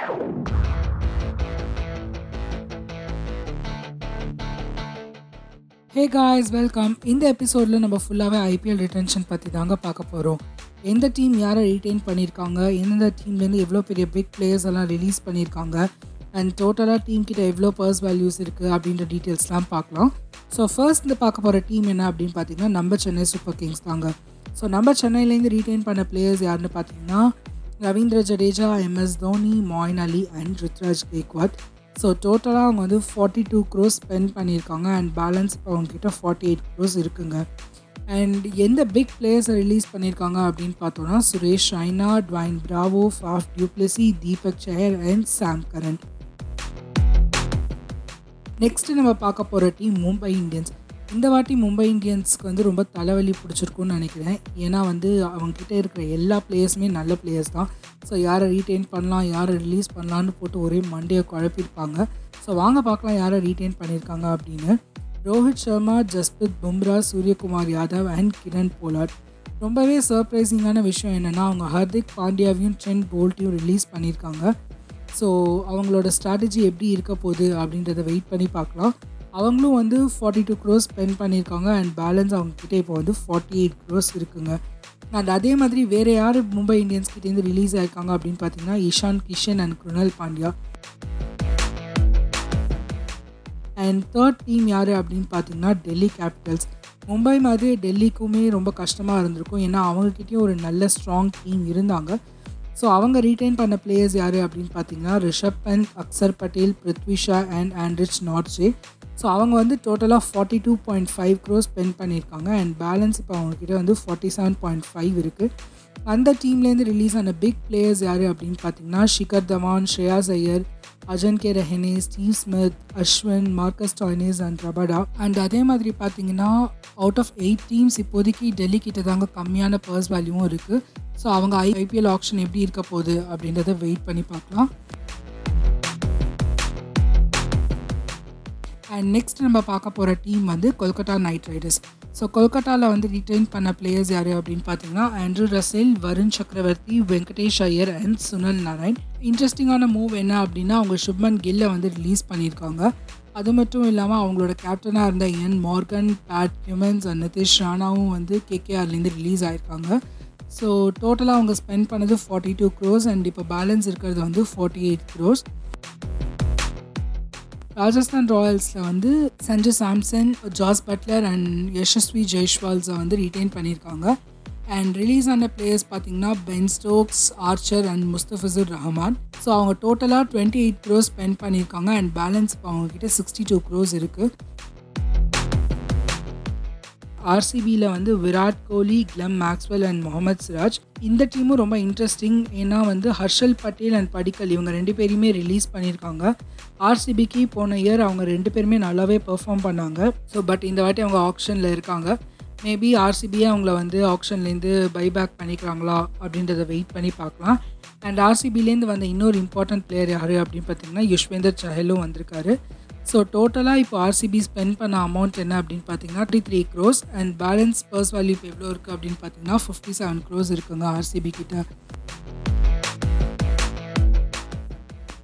Hey guys welcome இந்த எபிசோடில் நம்ம ஃபுல்லாகவே ஐபிஎல் ரிட்டன்ஷன் பற்றி தாங்க பார்க்க போகிறோம் எந்த டீம் யாரை ரீட்டைன் பண்ணியிருக்காங்க? எந்தெந்த டீம்லேருந்து எவ்வளோ பெரிய பிக் பிளேயர்ஸ் எல்லாம் ரிலீஸ் பண்ணியிருக்காங்க? அண்ட் டோட்டலாக டீம் கிட்ட எவ்வளோ பர்ஸ் வேல்யூஸ் இருக்குது அப்படின்ற டீட்டெயில்ஸ்லாம் பார்க்கலாம். ஸோ ஃபர்ஸ்ட் இந்த பார்க்க போகிற டீம் என்ன அப்படின்னு பார்த்தீங்கன்னா நம்ம சென்னை சூப்பர் கிங்ஸ் தாங்க. ஸோ நம்ம சென்னையிலேருந்து ரீட்டைன் பண்ண பிளேயர்ஸ் யாருன்னு பார்த்தீங்கன்னா Ravindra Jadeja MS Dhoni Moeen Ali and Ruturaj Gaikwad. So டோட்டலாக அவங்க வந்து ஃபார்ட்டி டூ க்ரோஸ் ஸ்பெண்ட் பண்ணியிருக்காங்க அண்ட் பேலன்ஸ் இப்போ அவங்கக்கிட்ட ஃபார்ட்டி எயிட் க்ரோஸ் இருக்குங்க. அண்ட் எந்த பிக் பிளேயர்ஸை ரிலீஸ் பண்ணியிருக்காங்க அப்படின்னு பார்த்தோன்னா Suresh Raina Dwayne Bravo Faf du Plessis Deepak Chahar and Sam Curran. Next நம்ம பார்க்க போகிற டீம் மும்பை இந்தியன்ஸ். இந்த வாட்டி மும்பை இந்தியன்ஸ்க்கு வந்து ரொம்ப தலைவலி பிடிச்சிருக்குன்னு நினைக்கிறேன். ஏன்னா வந்து அவங்கக்கிட்ட இருக்கிற எல்லா பிளேயர்ஸுமே நல்ல பிளேயர்ஸ் தான். ஸோ யாரை ரீட்டைன் பண்ணலாம் யாரை ரிலீஸ் பண்ணலான்னு போட்டு ஒரே மண்டையை குழப்பியிருப்பாங்க. ஸோ வாங்க பார்க்கலாம் யாரை ரீட்டைன் பண்ணியிருக்காங்க அப்படின்னு. Rohit Sharma Jasprit Bumrah Suryakumar Yadav and Kieron Pollard. ரொம்பவே சர்ப்ரைசிங்கான விஷயம் என்னென்னா அவங்க ஹர்திக் பாண்டியாவையும் சென் போல்ட்டையும் ரிலீஸ் பண்ணியிருக்காங்க. ஸோ அவங்களோட ஸ்ட்ராட்டஜி எப்படி இருக்க போகுது அப்படின்றத வெயிட் பண்ணி பார்க்கலாம். அவங்களும் வந்து ஃபார்ட்டி டூ க்ரோஸ் ஸ்பெண்ட் பண்ணியிருக்காங்க அண்ட் பேலன்ஸ் அவங்கக்கிட்ட இப்போ வந்து ஃபார்ட்டி எயிட் க்ரோஸ் இருக்குங்க. அண்ட் அதே மாதிரி வேறு யார் மும்பை இந்தியன்ஸ் கிட்டேருந்து ரிலீஸ் ஆயிருக்காங்க அப்படின்னு பார்த்தீங்கன்னா Ishan Kishan and Krunal Pandya and third team யார் அப்படின்னு பார்த்தீங்கன்னா டெல்லி கேபிட்டல்ஸ் மும்பை மாதிரி டெல்லிக்குமே ரொம்ப கஷ்டமாக இருந்திருக்கும். ஏன்னா அவங்கக்கிட்டேயும் ஒரு நல்ல ஸ்ட்ராங் டீம் இருந்தாங்க. ஸோ அவங்க ரீட்டைன் பண்ண பிளேயர்ஸ் யார் அப்படின்னு பார்த்தீங்கன்னா Rishabh Pant Axar Patel Prithvi Shaw and Anrich Nortje so அவங்க வந்து டோட்டலாக forty two point five crore spend பண்ணியிருக்காங்க. அண்ட் பேலன்ஸ் இப்போ அவங்கக்கிட்ட வந்து ஃபார்ட்டி செவன் பாயிண்ட் ஃபைவ் இருக்குது அந்த டீம்லேருந்து ரிலீஸ் ஆன பிக் பிளேயர்ஸ் யார் அப்படின்னு பார்த்தீங்கன்னா Shikhar Dhawan Shreyas Iyer Ajinkya Rahane Steve Smith Ashwin Marcus Stoinis and Rabada. And அதே மாதிரி பார்த்தீங்கன்னா அவுட் ஆஃப் எயிட் டீம்ஸ் இப்போதைக்கு டெல்லி கிட்ட தாங்க கம்மியான பர்ஸ் வேல்யூவும் இருக்குது ஸோ அவங்க ஐ ஐபிஎல் ஆப்ஷன் எப்படி இருக்க போகுது அப்படின்றத வெயிட் பண்ணி பார்க்கலாம். அண்ட் நெக்ஸ்ட் நம்ம பார்க்க போகிற டீம் வந்து கொல்கட்டா நைட் ரைடர்ஸ் ஸோ கொல்கட்டாவில் வந்து ரிட்டைன் பண்ண பிளேயர்ஸ் யார் அப்படின்னு பார்த்தீங்கன்னா Andre Russell Varun Chakravarthy Venkatesh Iyer and Sunil Narine இன்ட்ரெஸ்டிங்கான மூவ் என்ன அப்படின்னா அவங்க சுப்மன் கில்லை வந்து ரிலீஸ் பண்ணியிருக்காங்க. அது மட்டும் இல்லாமல் அவங்களோட கேப்டனாக இருந்த Eoin Morgan Pat Cummins and Nitish ராணாவும் வந்து கேகேஆர்லேருந்து ரிலீஸ் ஆயிருக்காங்க. ஸோ டோட்டலாக அவங்க ஸ்பெண்ட் பண்ணது ஃபார்ட்டி டூ க்ரோஸ் அண்ட் இப்போ பேலன்ஸ் இருக்கிறது வந்து ஃபார்ட்டி எயிட் க்ரோஸ் ராஜஸ்தான் ராயல்ஸில் வந்து Sanju Samson Jos Buttler and Yashasvi ஜெய்ஷ்வால்ஸை வந்து ரீட்டைன் பண்ணியிருக்காங்க. அண்ட் ரிலீஸ் ஆன பிளேயர்ஸ் பார்த்தீங்கன்னா Ben Stokes Archer and Mustafizur Rahman. So அவங்க டோட்டலாக டுவெண்ட்டி எயிட் க்ரோஸ் ஸ்பெண்ட் பண்ணியிருக்காங்க அண்ட் பேலன்ஸ் இப்போ அவங்கக்கிட்ட சிக்ஸ்டி டூ க்ரோஸ் இருக்குது ஆர்சிபியில் வந்து Virat Kohli Glenn Maxwell and Mohammed Siraj இந்த டீமும் ரொம்ப இன்ட்ரெஸ்டிங் ஏன்னா வந்து ஹர்ஷல் பட்டேல் அண்ட் படிக்கல் இவங்க ரெண்டு பேரையுமே ரிலீஸ் பண்ணியிருக்காங்க. ஆர்சிபிக்கு போன இயர் அவங்க ரெண்டு பேருமே நல்லாவே பெர்ஃபார்ம் பண்ணாங்க. ஸோ பட் இந்த வாட்டி அவங்க ஆப்ஷனில் இருக்காங்க. மேபி ஆர்சிபியே அவங்கள வந்து ஆப்ஷன்லேருந்து பைபேக் பண்ணிக்கிறாங்களா அப்படின்றத வெயிட் பண்ணி பார்க்கலாம். அண்ட் ஆர்சிபிலேருந்து வந்த இன்னொரு இம்பார்ட்டன்ட் பிளேயர் யார் அப்படின்னு பார்த்தீங்கன்னா யுஷ்வேந்தர் சஹலும் வந்திருக்காரு. ஸோ டோட்டலாக இப்போ ஆர்சிபி ஸ்பெண்ட் பண்ண அமௌண்ட் என்ன அப்படின்னு பார்த்தீங்கன்னா three three crore and balance purse value இப்போ எவ்வளோ இருக்குது அப்படின்னு பார்த்தீங்கன்னா ஃபிஃப்டி செவன் க்ரோஸ் இருக்குங்க ஆர்சிபி கிட்ட.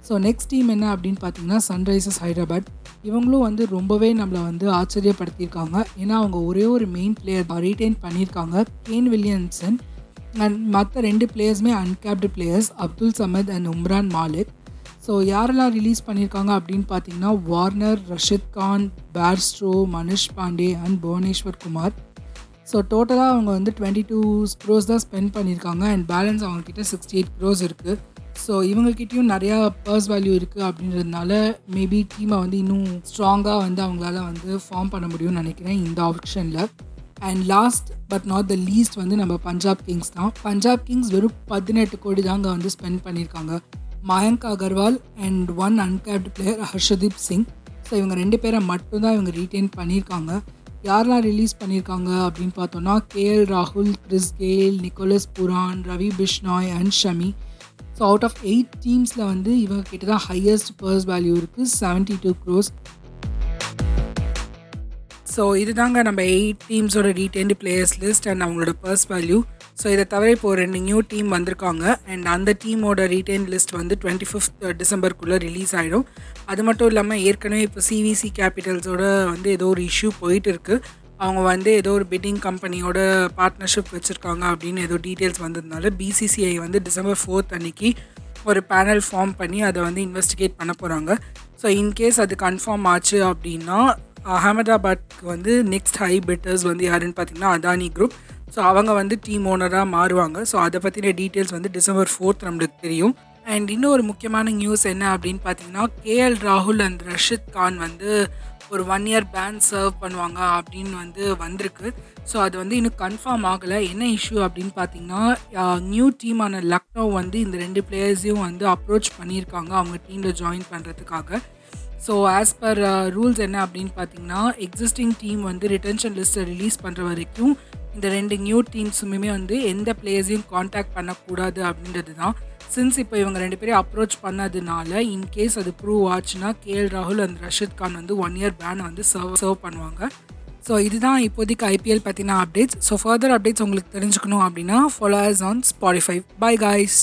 ஸோ நெக்ஸ்ட் டீம் என்ன அப்படின்னு பார்த்தீங்கன்னா சன்ரைசர்ஸ் ஹைதராபாத் இவங்களும் வந்து ரொம்பவே நம்மளை வந்து ஆச்சரியப்படுத்தியிருக்காங்க. ஏன்னா அவங்க ஒரே ஒரு மெயின் பிளேயர் ரீட்டைன் பண்ணியிருக்காங்க. கேன் வில்லியம்சன் அண்ட் மற்ற ரெண்டு பிளேயர்ஸுமே uncapped players Abdul Samad and Umran Malik so யாரெல்லாம் ரிலீஸ் பண்ணியிருக்காங்க அப்படின்னு பார்த்தீங்கன்னா Warner Rashid Khan Bairstow Manish Pandey and Bhuvneshwar Kumar so டோட்டலாக அவங்க வந்து டுவெண்ட்டி டூ க்ரோஸ் தான் ஸ்பெண்ட் பண்ணியிருக்காங்க அண்ட் பேலன்ஸ் அவங்கக்கிட்ட சிக்ஸ்டி எயிட் க்ரோஸ் இருக்குது ஸோ இவங்கக்கிட்டேயும் நிறையா பர்ஸ் வேல்யூ இருக்குது அப்படின்றதுனால மேபி டீமை வந்து இன்னும் ஸ்ட்ராங்காக வந்து அவங்களால வந்து ஃபார்ம் பண்ண முடியும்னு நினைக்கிறேன் இந்த ஆப்ஷனில் and last but not the least வந்து நம்ம பஞ்சாப் கிங்ஸ் தான். பஞ்சாப் கிங்ஸ் வெறும் பதினெட்டு கோடி தாங்க வந்து ஸ்பெண்ட் பண்ணியிருக்காங்க Mayank Agarwal and one uncapped player Arshdeep Singh. So இவங்க ரெண்டு பேரை மட்டும்தான் இவங்க ரீட்டைன் பண்ணியிருக்காங்க. யாரெல்லாம் ரிலீஸ் பண்ணியிருக்காங்க அப்படின்னு பார்த்தோன்னா கேஎல் ராகுல் Chris Gayle Nicholas Pooran Ravi Bishnoi and Shami. So out of eight டீம்ஸில் வந்து இவங்க கிட்ட தான் ஹையஸ்ட் பர்ஸ் வேல்யூ இருக்குது செவன்ட்டி டூ க்ரோஸ் ஸோ இதுதாங்க நம்ம எயிட் டீம்ஸோட ரீட்டைன்டு பிளேயர்ஸ் லிஸ்ட் அண்ட் அவங்களோட பர்ஸ் வேல்யூ ஸோ இதை தவிர இப்போ ஒரு ரெண்டு நியூ டீம் வந்திருக்காங்க. அண்ட் அந்த டீமோட ரீட்டைன் லிஸ்ட் வந்து டுவெண்ட்டி ஃபிஃப்த் டிசம்பருக்குள்ளே ரிலீஸ் ஆகிடும் அது மட்டும் இல்லாமல் ஏற்கனவே இப்போ சிவிசி கேபிட்டல்ஸோட வந்து ஏதோ ஒரு இஷ்யூ போயிட்டு இருக்குது அவங்க வந்து ஏதோ ஒரு பிட்டிங் கம்பெனியோட பார்ட்னர்ஷிப் வச்சுருக்காங்க அப்படின்னு ஏதோ டீட்டெயில்ஸ் வந்ததுனால பிசிசிஐ வந்து டிசம்பர் ஃபோர்த் அன்னைக்கு ஒரு பேனல் ஃபார்ம் பண்ணி அதை வந்து இன்வெஸ்டிகேட் பண்ண போகிறாங்க ஸோ இன்கேஸ் அது கன்ஃபார்ம் ஆச்சு அப்படின்னா அகமதாபாத்க்கு வந்து நெக்ஸ்ட் ஹை பிட்டர்ஸ் வந்து யாருன்னு பார்த்தீங்கன்னா அதானி குரூப் ஸோ அவங்க வந்து டீம் ஓனராக மாறுவாங்க. ஸோ அதை பற்றின டீட்டெயில்ஸ் வந்து டிசம்பர் ஃபோர்த் நம்மளுக்கு தெரியும். அண்ட் இன்னும் ஒரு முக்கியமான நியூஸ் என்ன அப்படின்னு பார்த்தீங்கன்னா கேஎல் ராகுல் அண்ட் ரஷித் கான் வந்து ஒரு ஒன் இயர் பேன் சர்வ் பண்ணுவாங்க அப்படின்னு வந்து வந்திருக்கு. ஸோ அது வந்து இன்னும் கன்ஃபார்ம் ஆகலை. என்ன இஷ்யூ அப்படின்னு பார்த்தீங்கன்னா நியூ டீமான லக்னோ வந்து இந்த ரெண்டு பிளேயர்ஸையும் வந்து அப்ரோச் பண்ணியிருக்காங்க அவங்க டீமில் ஜாயின் பண்ணுறதுக்காக ஸோ ஆஸ் பர் ரூல்ஸ் என்ன அப்படின்னு பார்த்தீங்கன்னா எக்ஸிஸ்டிங் டீம் வந்து ரிட்டன்ஷன் லிஸ்ட்டை ரிலீஸ் பண்ணுற வரைக்கும் இந்த ரெண்டு நியூ டீம்ஸுமே வந்து எந்த பிளேயர்ஸையும் காண்டாக்ட் பண்ணக்கூடாது அப்படின்றது தான் சின்ஸ் இப்போ இவங்க ரெண்டு பேரையும் அப்ரோச் பண்ணதுனால இன்கேஸ் அது ப்ரூவ் ஆச்சுன்னா கேஎல் ராகுல் அண்ட் ரஷித் கான் வந்து ஒன் இயர் பேன் வந்து சர்வ் சர்வ் பண்ணுவாங்க. ஸோ இதுதான் இப்போதைக்கு ஐபிஎல் பற்றின அப்டேட்ஸ் ஸோ ஃபர்தர் அப்டேட்ஸ் உங்களுக்கு தெரிஞ்சுக்கணும் அப்படின்னா followers on Spotify bye guys